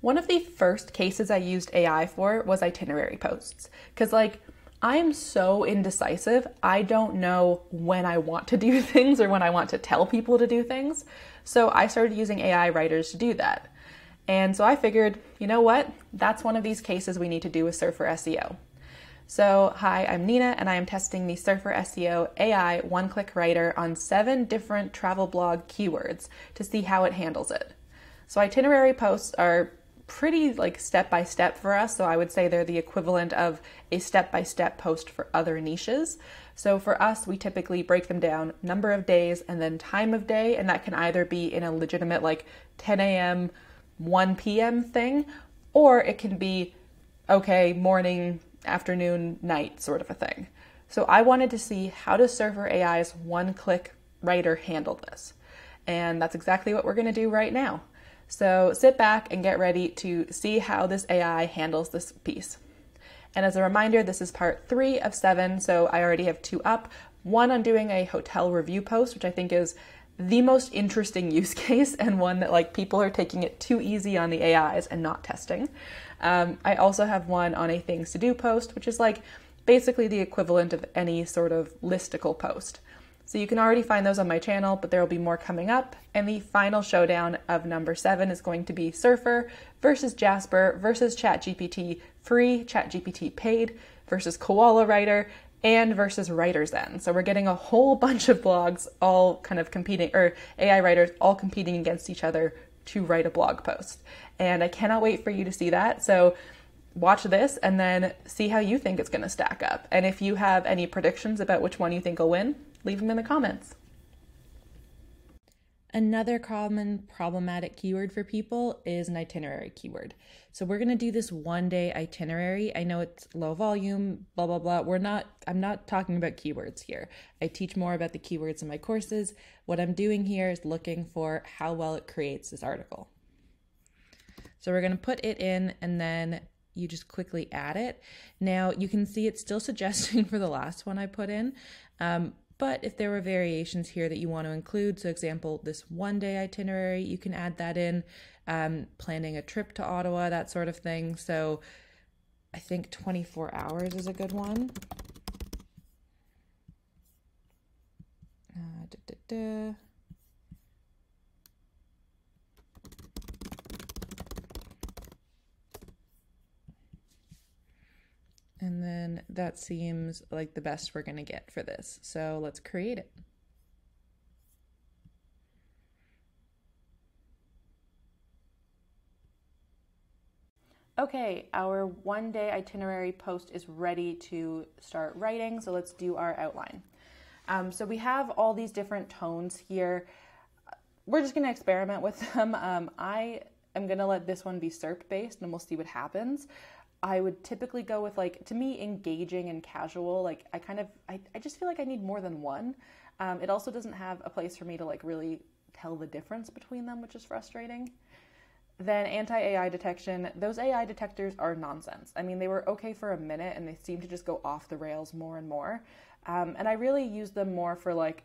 One of the first cases I used AI for was itinerary posts. Because, like, I'm so indecisive. I don't know when I want to do things or when I want to tell people to do things. So I started using AI writers to do that. And so I figured, you know what? That's one of these cases we need to do with Surfer SEO. So, hi, I'm Nina, and I am testing the Surfer SEO AI one click writer on seven different travel blog keywords to see how it handles it. So, itinerary posts are pretty like step by step for us. So I would say they're the equivalent of a step by step post for other niches. So for us, we typically break them down number of days and then time of day. And that can either be in a legitimate like 10 a.m., 1 p.m. thing, or it can be okay, morning, afternoon, night sort of a thing. So I wanted to see how does Surfer AI's one click writer handle this? And that's exactly what we're going to do right now. So sit back and get ready to see how this AI handles this piece. And as a reminder, this is part three of seven, so I already have two up. One on doing a hotel review post, which I think is the most interesting use case and one that like people are taking it too easy on the AIs and not testing. Um, I also have one on a things to do post, which is like basically the equivalent of any sort of listicle post. So you can already find those on my channel, but there will be more coming up. And the final showdown of number seven is going to be Surfer versus Jasper versus ChatGPT free, ChatGPT paid versus Koala Writer and versus WriterZen. So we're getting a whole bunch of blogs all kind of competing, or AI writers all competing against each other to write a blog post. And I cannot wait for you to see that. So watch this and then see how you think it's going to stack up. And if you have any predictions about which one you think will win, leave them in the comments. Another common problematic keyword for people is an itinerary keyword. So we're going to do this one day itinerary. I know it's low volume, blah blah blah. We're not I'm not talking about keywords here. I teach more about the keywords in my courses. What I'm doing here is looking for how well it creates this article. So we're going to put it in and then you just quickly add it. Now you can see it's still suggesting for the last one I put in, um, but if there were variations here that you want to include, so example, this one day itinerary, you can add that in, um, planning a trip to Ottawa, that sort of thing. So I think 24 hours is a good one. Uh. And then that seems like the best we're to get for this. So let's create it. Okay, our one day itinerary post is ready to start writing, so let's do our outline. Um, so we have all these different tones here. We're just to experiment with them. Um, I am to let this one be SERP based and we'll see what happens. I would typically go with like to me engaging and casual. Like I kind of I, I just feel like I need more than one. Um, it also doesn't have a place for me to like really tell the difference between them, which is frustrating. Then anti AI detection. Those AI detectors are nonsense. I mean, they were okay for a minute and they seem to just go off the rails more and more. Um, and I really use them more for like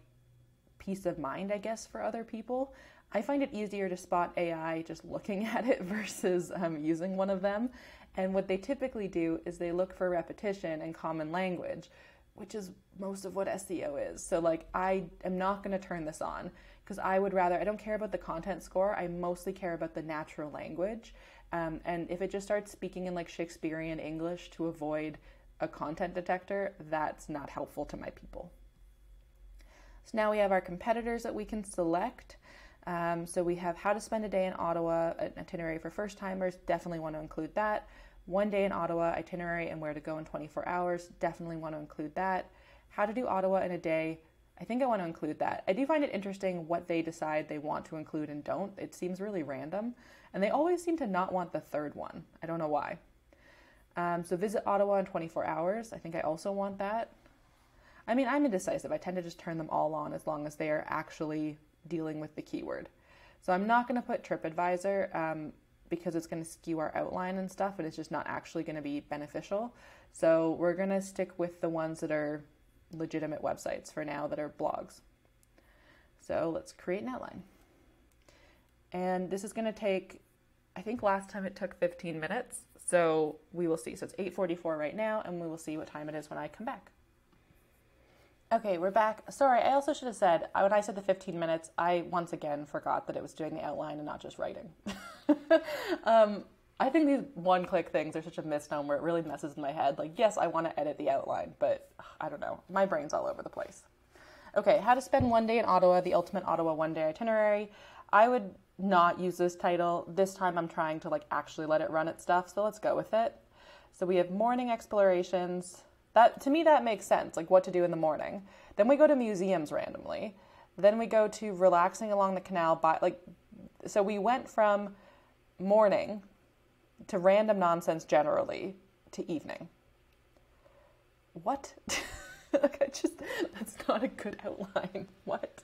peace of mind, I guess, for other people. I find it easier to spot AI just looking at it versus um, using one of them. And what they typically do is they look for repetition and common language, which is most of what SEO is. So, like, I am not going to turn this on because I would rather, I don't care about the content score, I mostly care about the natural language. Um, and if it just starts speaking in like Shakespearean English to avoid a content detector, that's not helpful to my people. So now we have our competitors that we can select. Um, so we have how to spend a day in Ottawa, an itinerary for first timers, definitely want to include that. One day in Ottawa, itinerary and where to go in 24 hours, definitely want to include that. How to do Ottawa in a day, I think I want to include that. I do find it interesting what they decide they want to include and don't. It seems really random, and they always seem to not want the third one. I don't know why. Um, so visit Ottawa in 24 hours. I think I also want that. I mean, I'm indecisive. I tend to just turn them all on as long as they are actually dealing with the keyword. So I'm not going to put TripAdvisor um, because it's going to skew our outline and stuff, and it's just not actually going to be beneficial. So we're going to stick with the ones that are legitimate websites for now that are blogs. So let's create an outline. And this is going to take I think last time it took 15 minutes. So we will see. So it's 8:44 right now and we will see what time it is when I come back. Okay, we're back. Sorry, I also should have said when I said the 15 minutes, I once again forgot that it was doing the outline and not just writing. um, I think these one click things are such a misnomer. It really messes in my head. Like, yes, I want to edit the outline, but I don't know. My brain's all over the place. Okay, how to spend one day in Ottawa, the ultimate Ottawa one day itinerary. I would not use this title. This time I'm trying to like actually let it run its stuff, so let's go with it. So we have morning explorations. That to me that makes sense, like what to do in the morning. Then we go to museums randomly. Then we go to relaxing along the canal by like so we went from morning to random nonsense generally to evening. What? okay, just that's not a good outline. What?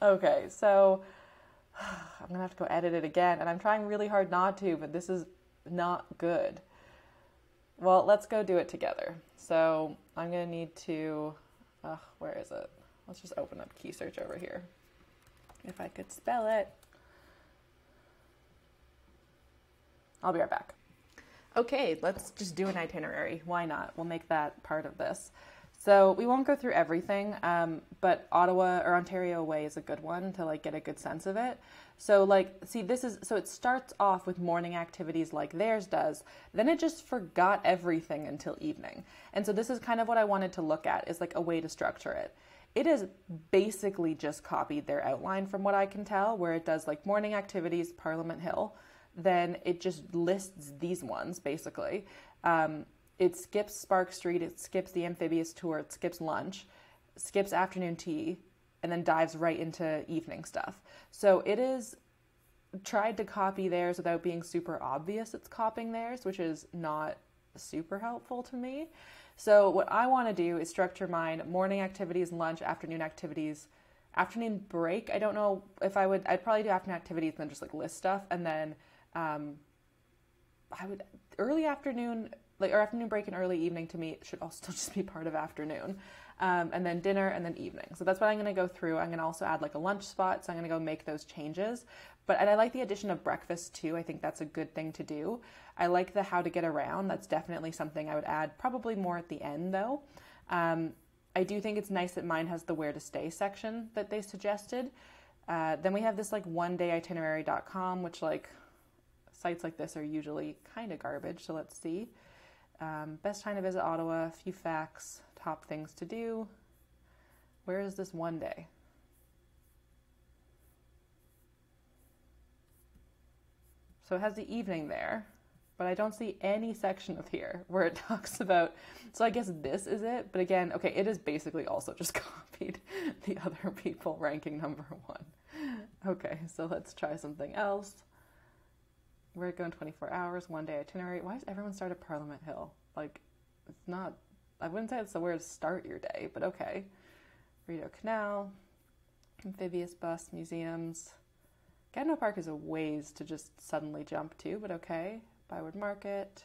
Okay, so I'm gonna have to go edit it again, and I'm trying really hard not to, but this is not good. Well, let's go do it together. So I'm gonna need to, uh, where is it? Let's just open up key search over here. If I could spell it. I'll be right back. Okay, let's just do an itinerary. Why not? We'll make that part of this. So we won't go through everything, um, but Ottawa or Ontario Way is a good one to like get a good sense of it. So like, see, this is so it starts off with morning activities like theirs does. Then it just forgot everything until evening, and so this is kind of what I wanted to look at is like a way to structure it. It is basically just copied their outline from what I can tell, where it does like morning activities, Parliament Hill. Then it just lists these ones basically. Um, it skips Spark Street, it skips the amphibious tour, it skips lunch, skips afternoon tea, and then dives right into evening stuff. So it is tried to copy theirs without being super obvious it's copying theirs, which is not super helpful to me. So what I want to do is structure mine morning activities, lunch, afternoon activities, afternoon break. I don't know if I would I'd probably do afternoon activities and then just like list stuff and then um I would early afternoon like or afternoon break and early evening to me should also just be part of afternoon. Um, and then dinner and then evening. So that's what i'm going to go through. I'm going to also add like a lunch spot so i'm going to go make those changes. But and i like the addition of breakfast too. I think that's a good thing to do. I like the how to get around. That's definitely something i would add probably more at the end though. Um, i do think it's nice that mine has the where to stay section that they suggested. Uh, then we have this like one day itinerary.com which like sites like this are usually kind of garbage so let's see um, best time to visit Ottawa, a few facts, top things to do. Where is this one day? So it has the evening there, but I don't see any section of here where it talks about. So I guess this is it. But again, okay, it is basically also just copied the other people ranking number one. Okay, so let's try something else. We're going 24 hours, one day itinerary. Why does everyone start at Parliament Hill? Like, it's not, I wouldn't say it's the to start your day, but okay. Rideau Canal, amphibious bus, museums. Gatineau Park is a ways to just suddenly jump to, but okay. Byward Market.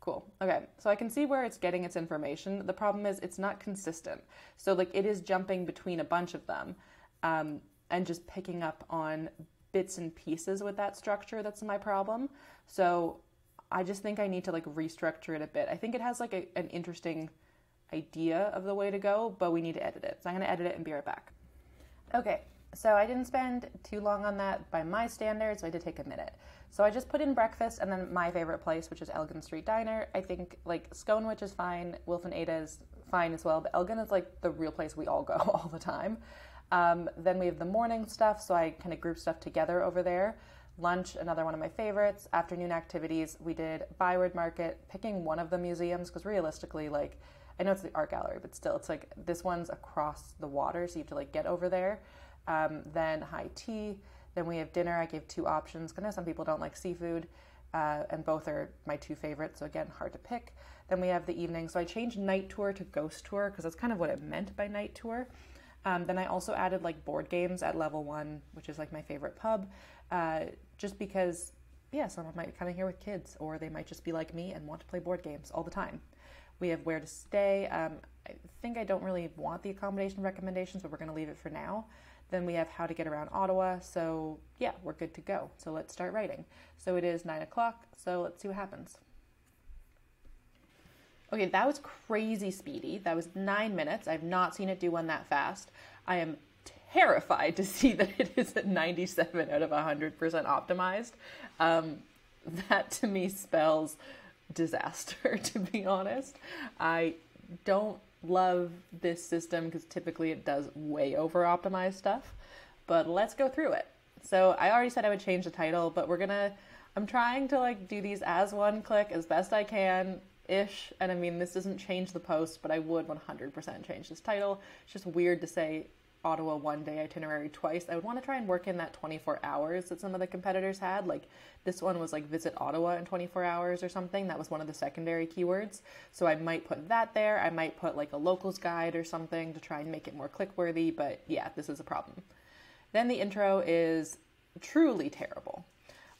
Cool. Okay, so I can see where it's getting its information. The problem is it's not consistent. So, like, it is jumping between a bunch of them um, and just picking up on bits and pieces with that structure that's my problem. So I just think I need to like restructure it a bit. I think it has like a, an interesting idea of the way to go, but we need to edit it. So I'm going to edit it and be right back. Okay, so I didn't spend too long on that by my standards, I did take a minute. So I just put in breakfast and then my favorite place, which is Elgin Street Diner. I think like SconeWitch is fine, Wilf and Ada is fine as well, but Elgin is like the real place we all go all the time. Um, then we have the morning stuff, so I kind of group stuff together over there. Lunch, another one of my favorites. Afternoon activities, we did Byward Market, picking one of the museums, because realistically, like, I know it's the art gallery, but still, it's like this one's across the water, so you have to like get over there. Um, then high tea. Then we have dinner. I gave two options. I know some people don't like seafood, uh, and both are my two favorites. So again, hard to pick. Then we have the evening. So I changed night tour to ghost tour because that's kind of what it meant by night tour. Um, then I also added like board games at level one, which is like my favorite pub, uh, just because, yeah, someone might come in here with kids, or they might just be like me and want to play board games all the time. We have where to stay. Um, I think I don't really want the accommodation recommendations, but we're going to leave it for now. Then we have how to get around Ottawa. So, yeah, we're good to go. So, let's start writing. So, it is nine o'clock. So, let's see what happens. Okay, that was crazy speedy. That was nine minutes. I've not seen it do one that fast. I am terrified to see that it is at 97 out of 100% optimized. Um, that to me spells disaster, to be honest. I don't love this system because typically it does way over optimize stuff, but let's go through it. So I already said I would change the title, but we're gonna, I'm trying to like do these as one click as best I can ish. And I mean, this doesn't change the post, but I would 100% change this title. It's just weird to say Ottawa one day itinerary twice. I would want to try and work in that 24 hours that some of the competitors had. Like this one was like visit Ottawa in 24 hours or something. That was one of the secondary keywords. So I might put that there. I might put like a locals guide or something to try and make it more click worthy. But yeah, this is a problem. Then the intro is truly terrible.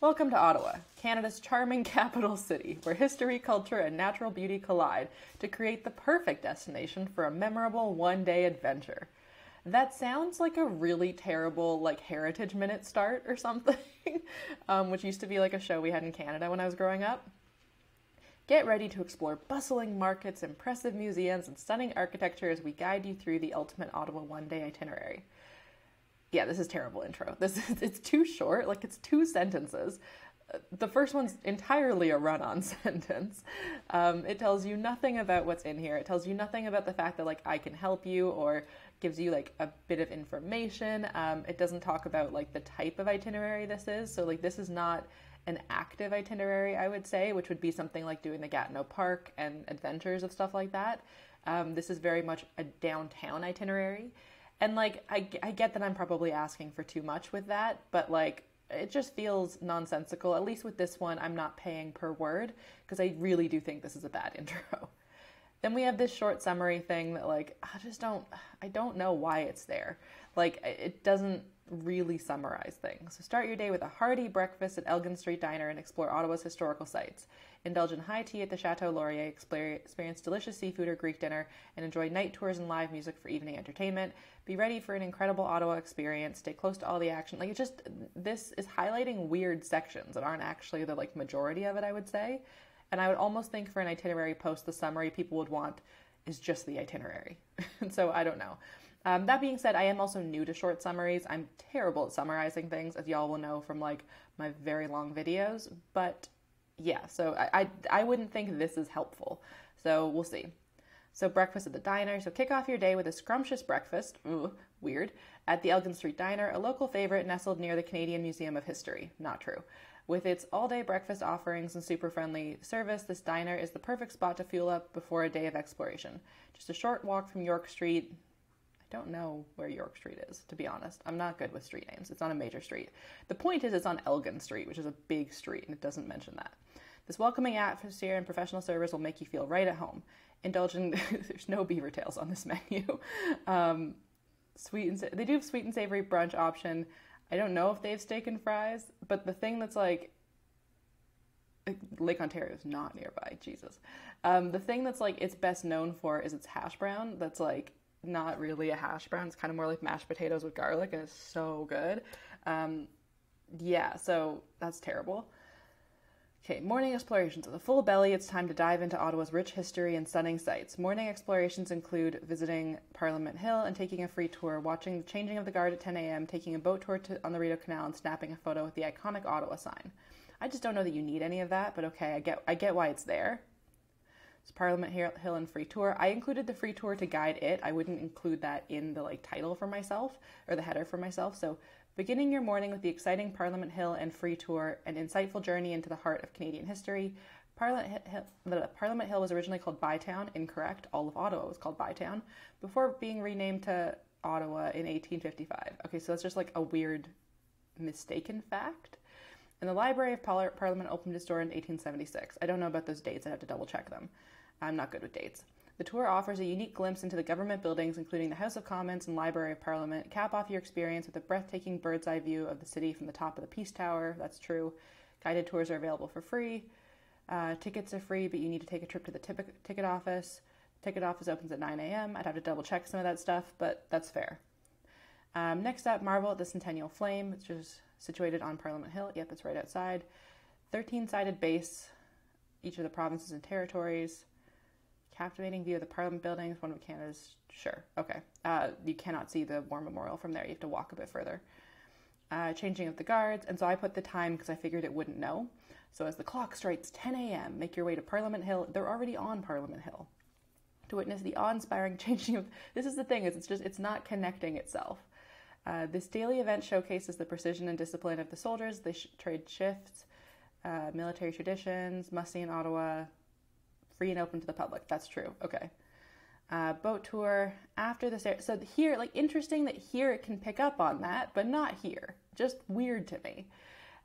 Welcome to Ottawa, Canada's charming capital city, where history, culture, and natural beauty collide to create the perfect destination for a memorable one day adventure. That sounds like a really terrible, like, Heritage Minute start or something, um, which used to be like a show we had in Canada when I was growing up. Get ready to explore bustling markets, impressive museums, and stunning architecture as we guide you through the ultimate Ottawa one day itinerary. Yeah, this is terrible intro. This is, it's too short, like it's two sentences. The first one's entirely a run-on sentence. Um, it tells you nothing about what's in here. It tells you nothing about the fact that like I can help you or gives you like a bit of information. Um, it doesn't talk about like the type of itinerary this is. So like this is not an active itinerary, I would say, which would be something like doing the Gatineau Park and adventures of stuff like that. Um, this is very much a downtown itinerary. And like I, I get that I'm probably asking for too much with that, but like it just feels nonsensical. At least with this one, I'm not paying per word because I really do think this is a bad intro. Then we have this short summary thing that like I just don't I don't know why it's there. Like it doesn't really summarize things. So start your day with a hearty breakfast at Elgin Street Diner and explore Ottawa's historical sites. Indulge in high tea at the Chateau Laurier, experience delicious seafood or Greek dinner, and enjoy night tours and live music for evening entertainment. Be ready for an incredible Ottawa experience. Stay close to all the action. Like it just this is highlighting weird sections that aren't actually the like majority of it, I would say. And I would almost think for an itinerary post, the summary people would want is just the itinerary. so I don't know. Um, that being said, I am also new to short summaries. I'm terrible at summarizing things, as y'all will know from like my very long videos. But yeah, so I, I, I wouldn't think this is helpful. So we'll see. So breakfast at the diner. So kick off your day with a scrumptious breakfast. Ooh, weird. At the Elgin Street Diner, a local favorite nestled near the Canadian Museum of History. Not true. With its all day breakfast offerings and super friendly service, this diner is the perfect spot to fuel up before a day of exploration. Just a short walk from York Street. I don't know where York Street is, to be honest. I'm not good with street names. It's on a major street. The point is, it's on Elgin Street, which is a big street, and it doesn't mention that. This welcoming atmosphere and professional service will make you feel right at home. Indulge in, there's no beaver tails on this menu. Um, sweet and they do have sweet and savory brunch option. I don't know if they have steak and fries, but the thing that's like Lake Ontario is not nearby. Jesus. Um, the thing that's like it's best known for is its hash brown. That's like not really a hash brown. It's kind of more like mashed potatoes with garlic, and it's so good. Um, yeah, so that's terrible. Okay, morning explorations. With a full belly, it's time to dive into Ottawa's rich history and stunning sights. Morning explorations include visiting Parliament Hill and taking a free tour, watching the changing of the guard at 10 a.m., taking a boat tour to, on the Rideau Canal, and snapping a photo with the iconic Ottawa sign. I just don't know that you need any of that, but okay, I get I get why it's there. It's Parliament Hill and free tour. I included the free tour to guide it. I wouldn't include that in the like title for myself or the header for myself. So Beginning your morning with the exciting Parliament Hill and free tour, an insightful journey into the heart of Canadian history. Parliament Hill, was originally called Bytown, incorrect. All of Ottawa was called Bytown, before being renamed to Ottawa in 1855. Okay, so that's just like a weird mistaken fact. And the Library of Parliament opened its door in 1876. I don't know about those dates, I have to double check them. I'm not good with dates. The tour offers a unique glimpse into the government buildings, including the House of Commons and Library of Parliament. Cap off your experience with a breathtaking bird's eye view of the city from the top of the Peace Tower. That's true. Guided tours are available for free. Uh, tickets are free, but you need to take a trip to the ticket office. Ticket office opens at 9 a.m. I'd have to double check some of that stuff, but that's fair. Um, next up, Marvel at the Centennial Flame, which is situated on Parliament Hill. Yep, it's right outside. 13 sided base, each of the provinces and territories. Captivating view of the Parliament buildings, one of Canada's. Sure, okay. Uh, you cannot see the War Memorial from there. You have to walk a bit further. Uh, changing of the guards, and so I put the time because I figured it wouldn't know. So as the clock strikes 10 a.m., make your way to Parliament Hill. They're already on Parliament Hill to witness the awe-inspiring changing of. This is the thing is it's just it's not connecting itself. Uh, this daily event showcases the precision and discipline of the soldiers. They sh- trade shifts, uh, military traditions, must see in Ottawa, free and open to the public. That's true. Okay. Uh, boat tour after this. So here, like interesting that here it can pick up on that, but not here. Just weird to me.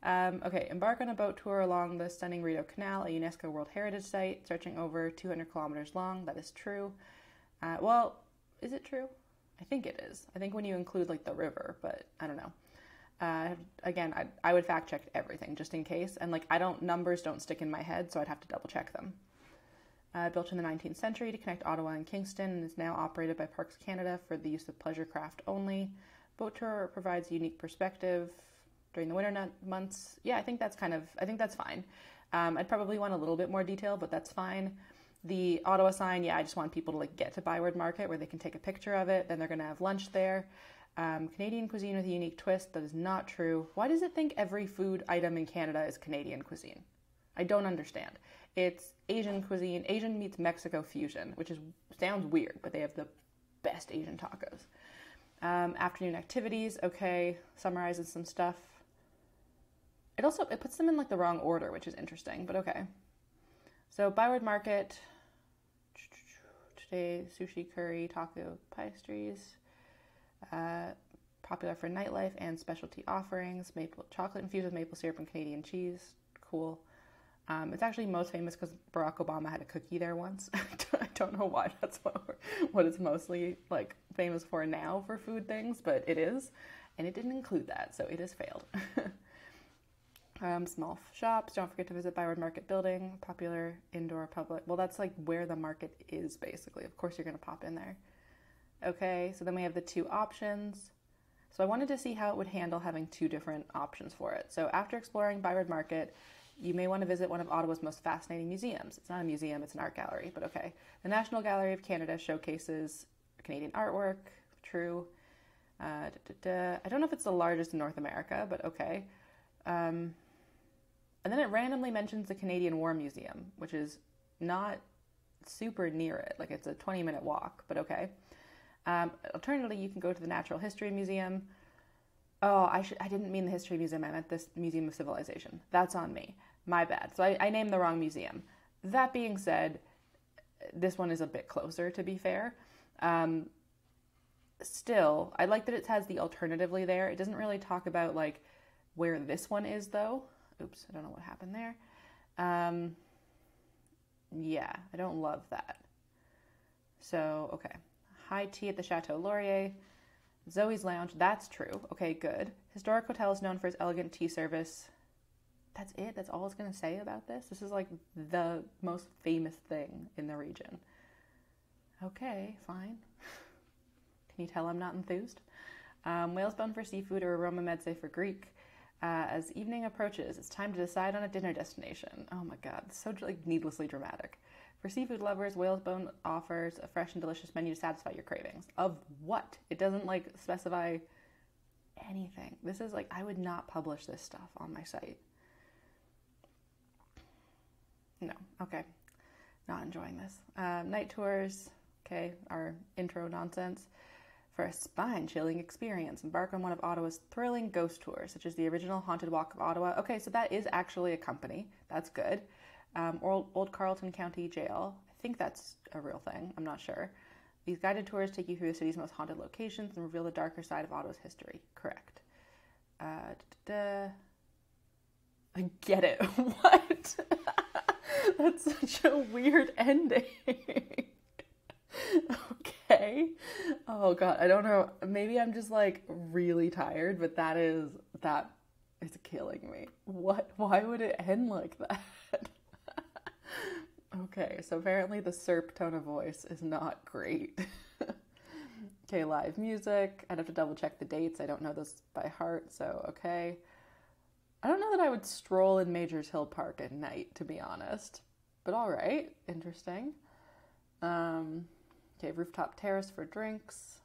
Um, okay, embark on a boat tour along the stunning Rideau Canal, a UNESCO World Heritage Site, stretching over 200 kilometers long. That is true. Uh, well, is it true? I think it is. I think when you include like the river, but I don't know. Uh, again, I, I would fact check everything just in case, and like I don't numbers don't stick in my head, so I'd have to double check them. Uh, built in the 19th century to connect Ottawa and Kingston, and is now operated by Parks Canada for the use of pleasure craft only. Boat tour provides a unique perspective during the winter months. Yeah, I think that's kind of I think that's fine. Um, I'd probably want a little bit more detail, but that's fine. The Ottawa sign, yeah, I just want people to like get to Byward Market where they can take a picture of it. Then they're gonna have lunch there. Um, Canadian cuisine with a unique twist. That is not true. Why does it think every food item in Canada is Canadian cuisine? I don't understand. It's Asian cuisine, Asian meets Mexico fusion, which is sounds weird, but they have the best Asian tacos. Um, afternoon activities, okay, summarizes some stuff. It also it puts them in like the wrong order, which is interesting, but okay. So Byward Market today sushi, curry, taco, pastries. Uh, popular for nightlife and specialty offerings. Maple chocolate infused with maple syrup and Canadian cheese. Cool. Um, it's actually most famous because Barack Obama had a cookie there once. I don't know why that's what, what it's mostly like famous for now for food things, but it is, and it didn't include that, so it has failed. um, small shops. Don't forget to visit Byward Market Building, popular indoor public. Well, that's like where the market is basically. Of course, you're gonna pop in there. Okay, so then we have the two options. So I wanted to see how it would handle having two different options for it. So after exploring Byward Market, you may want to visit one of Ottawa's most fascinating museums. It's not a museum, it's an art gallery, but okay. The National Gallery of Canada showcases Canadian artwork, true. Uh. I don't know if it's the largest in North America, but okay. Um, and then it randomly mentions the Canadian War Museum, which is not super near it. Like it's a 20 minute walk, but okay. Um, alternatively, you can go to the Natural History Museum, Oh, I should. I didn't mean the History Museum. I meant this Museum of Civilization. That's on me. My bad. So I, I named the wrong museum. That being said, this one is a bit closer. To be fair, um, still, I like that it has the alternatively there. It doesn't really talk about like where this one is though. Oops, I don't know what happened there. Um, yeah, I don't love that. So okay, high tea at the Chateau Laurier. Zoe's Lounge, that's true. Okay, good. Historic Hotel is known for its elegant tea service. That's it? That's all it's going to say about this? This is like the most famous thing in the region. Okay, fine. Can you tell I'm not enthused? Um, Whalesbone for seafood or Aroma Meze for Greek. Uh, as evening approaches, it's time to decide on a dinner destination. Oh my god, so like needlessly dramatic. For seafood lovers, Whalebone offers a fresh and delicious menu to satisfy your cravings. Of what? It doesn't like specify anything. This is like I would not publish this stuff on my site. No, okay. Not enjoying this. Um, night tours, okay, our intro nonsense. For a spine chilling experience, embark on one of Ottawa's thrilling ghost tours, such as the original Haunted Walk of Ottawa. Okay, so that is actually a company. That's good um, Old, Old Carleton County Jail. I think that's a real thing. I'm not sure. These guided tours take you through the city's most haunted locations and reveal the darker side of Ottawa's history. Correct. Uh, I get it. what? that's such a weird ending. okay. Oh god, I don't know. Maybe I'm just like really tired, but that is that is killing me. What? Why would it end like that? Okay, so apparently the SERP tone of voice is not great. Okay, live music. I'd have to double check the dates. I don't know those by heart, so okay. I don't know that I would stroll in Majors Hill Park at night, to be honest. But all right, interesting. Um, okay, rooftop terrace for drinks.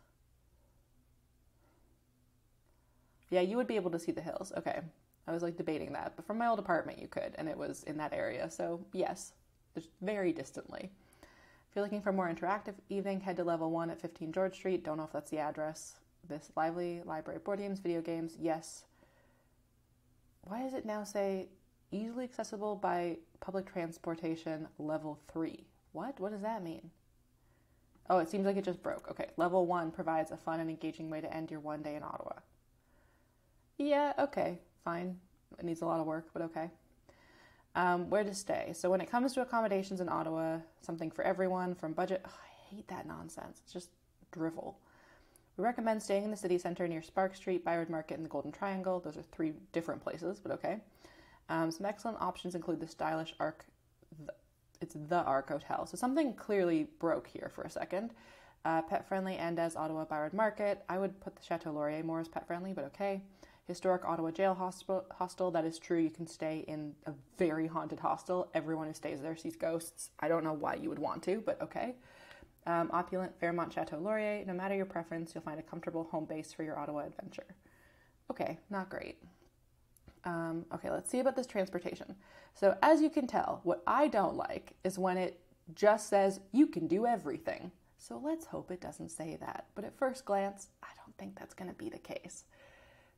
Yeah, you would be able to see the hills. Okay. I was like debating that, but from my old apartment you could, and it was in that area. So, yes, very distantly. If you're looking for more interactive evening, head to level one at 15 George Street. Don't know if that's the address. This lively library board games, video games, yes. Why does it now say easily accessible by public transportation level three? What? What does that mean? Oh, it seems like it just broke. Okay, level one provides a fun and engaging way to end your one day in Ottawa. Yeah, okay, fine. It needs a lot of work, but okay. Um, where to stay? So when it comes to accommodations in Ottawa, something for everyone from budget. Oh, I hate that nonsense. It's just drivel. We recommend staying in the city center near Spark Street, Byward Market, and the Golden Triangle. Those are three different places, but okay. Um, some excellent options include the stylish Arc. The, it's the Arc Hotel. So something clearly broke here for a second. Uh, pet friendly and as Ottawa Byward Market. I would put the Chateau Laurier more as pet friendly, but okay historic Ottawa Jail hostel, hostel. That is true. You can stay in a very haunted hostel. Everyone who stays there sees ghosts. I don't know why you would want to, but okay. Um, opulent Fairmont Chateau Laurier. No matter your preference, you'll find a comfortable home base for your Ottawa adventure. Okay, not great. Um, okay, let's see about this transportation. So, as you can tell, what I don't like is when it just says you can do everything. So, let's hope it doesn't say that. But at first glance, I don't think that's going to be the case.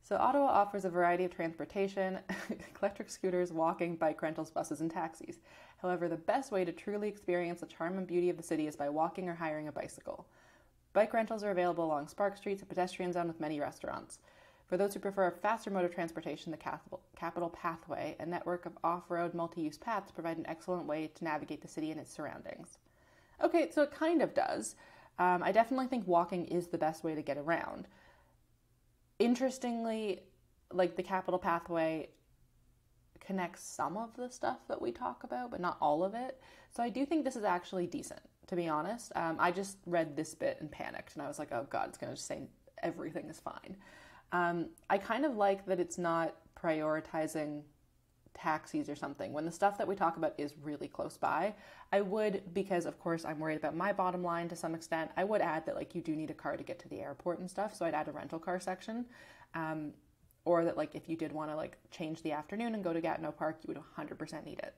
So, Ottawa offers a variety of transportation electric scooters, walking, bike rentals, buses, and taxis. However, the best way to truly experience the charm and beauty of the city is by walking or hiring a bicycle. Bike rentals are available along Spark Street, a pedestrian zone with many restaurants. For those who prefer a faster mode of transportation, the Capital Pathway, a network of off road multi use paths, provide an excellent way to navigate the city and its surroundings. Okay, so it kind of does. Um, I definitely think walking is the best way to get around interestingly, like the capital pathway connects some of the stuff that we talk about, but not all of it. So I do think this is actually decent, to be honest. Um, I just read this bit and panicked, and I was like, oh god, it's going to say everything is fine. Um, I kind of like that it's not prioritizing taxis or something when the stuff that we talk about is really close by i would because of course i'm worried about my bottom line to some extent i would add that like you do need a car to get to the airport and stuff so i'd add a rental car section. Um, or that like if you did want to like change the afternoon and go to gatineau park you would 100% need it.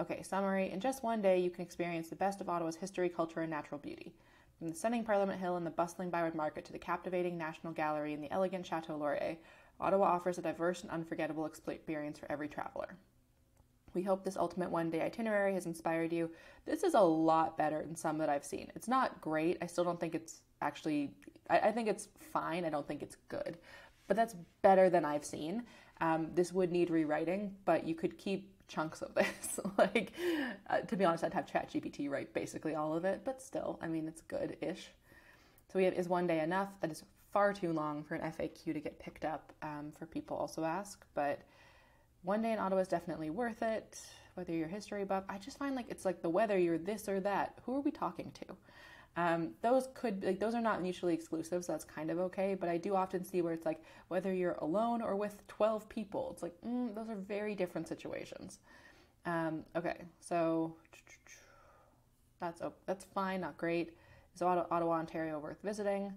Okay summary. In just one day you can experience the best of ottawa's history culture and natural beauty. From the stunning parliament hill and the bustling byward market to the captivating national gallery and the elegant chateau laurier Ottawa offers a diverse and unforgettable experience for every traveler. We hope this ultimate one day itinerary has inspired you. This is a lot better than some that I've seen. It's not great. I still don't think it's actually, I, I think it's fine. I don't think it's good. But that's better than I've seen. Um, this would need rewriting, but you could keep chunks of this. like, uh, to be honest, I'd have ChatGPT write basically all of it, but still, I mean, it's good ish. So we have Is One Day Enough? That is far too long for an FAQ to get picked up um, for people also ask, but one day in Ottawa is definitely worth it. Whether you're history buff, I just find like it's like the weather, you're this or that. Who are we talking to? Um, those could like those are not mutually exclusive, so that's kind of okay. But I do often see where it's like whether you're alone or with twelve people. It's like mm, those are very different situations. Um, okay, so that's oh, that's fine, not great. Is Ottawa, Ontario worth visiting?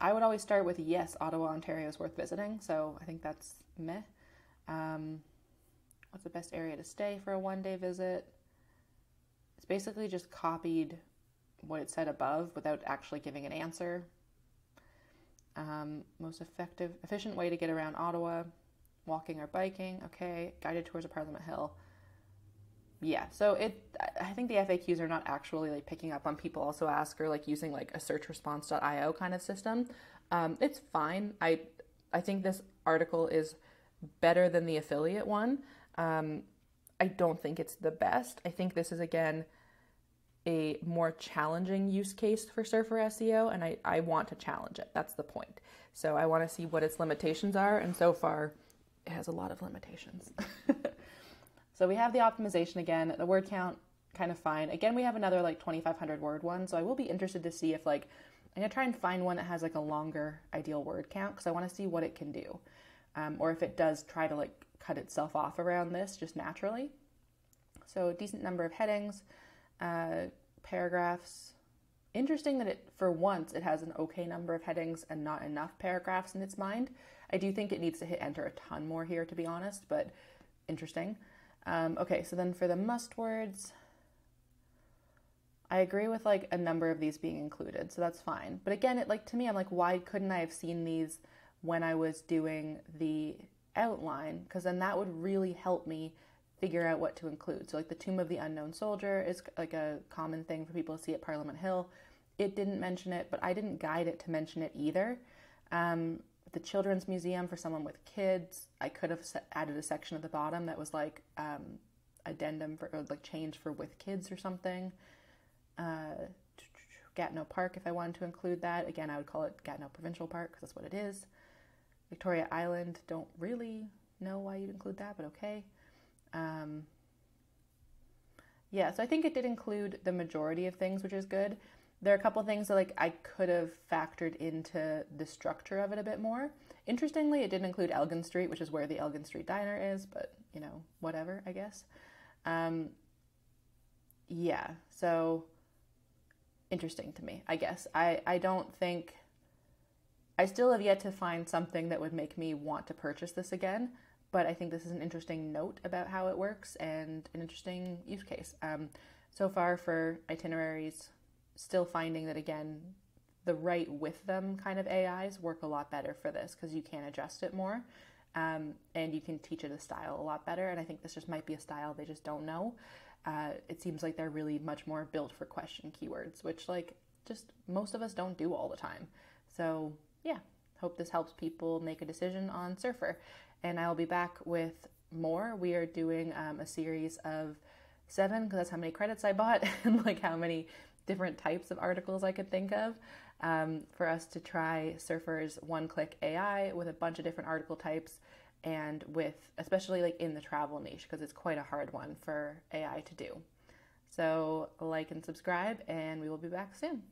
I would always start with yes, Ottawa, Ontario is worth visiting. So I think that's meh. Um, what's the best area to stay for a one day visit? It's basically just copied what it said above without actually giving an answer. Um, most effective, efficient way to get around Ottawa, walking or biking. Okay, guided tours of Parliament Hill yeah so it i think the faqs are not actually like picking up on people also ask or like using like a search response.io kind of system. Um, it's fine. I i think this article is better than the affiliate one. Um, i don't think it's the best. I think this is again a more challenging use case for surfer seo and i, I want to challenge it. That's the point. So i want to see what its limitations are and so far it has a lot of limitations So we have the optimization again. The word count kind of fine. Again, we have another like 2,500 word one, so I will be interested to see if like I'm gonna try and find one that has like a longer ideal word count because I want to see what it can do, um, or if it does try to like cut itself off around this just naturally. So a decent number of headings, uh, paragraphs. Interesting that it, for once, it has an okay number of headings and not enough paragraphs in its mind. I do think it needs to hit enter a ton more here, to be honest, but interesting. Um, okay, so then for the must words, I agree with like a number of these being included, so that's fine. But again, it like to me, I'm like, why couldn't I have seen these when I was doing the outline? Because then that would really help me figure out what to include. So like the Tomb of the Unknown Soldier is like a common thing for people to see at Parliament Hill. It didn't mention it, but I didn't guide it to mention it either. Um, the Children's Museum for someone with kids, I could have added a section at the bottom that was like um, addendum for or like change for with kids or something uh, Gatineau Park if I wanted to include that. Again, I would call it Gatineau Provincial Park because that's what it is. Victoria Island, don't really know why you'd include that, but okay. Um, yeah, so I think it did include the majority of things, which is good. There are a couple things that like I could have factored into the structure of it a bit more. Interestingly, it didn't include Elgin Street, which is where the Elgin Street Diner is, but you know, whatever, I guess. Um, yeah, so interesting to me, I guess. I, I don't think. I still have yet to find something that would make me want to purchase this again, but I think this is an interesting note about how it works and an interesting use case. Um, so far for itineraries, still finding that again, the right with them kind of AIs work a lot better for this because you can adjust it more um, and you can teach it a style a lot better. And I think this just might be a style they just don't know uh, it seems like they're really much more built for question keywords, which like just most of us don't do all the time. So yeah, hope this helps people make a decision on Surfer. And I'll be back with more. We are doing um, a series of seven because that's how many credits I bought and like how many different types of articles I could think of um, for us to try Surfer's one click AI with a bunch of different article types and with especially like in the travel niche because it's quite a hard one for AI to do. So, like and subscribe, and we will be back soon.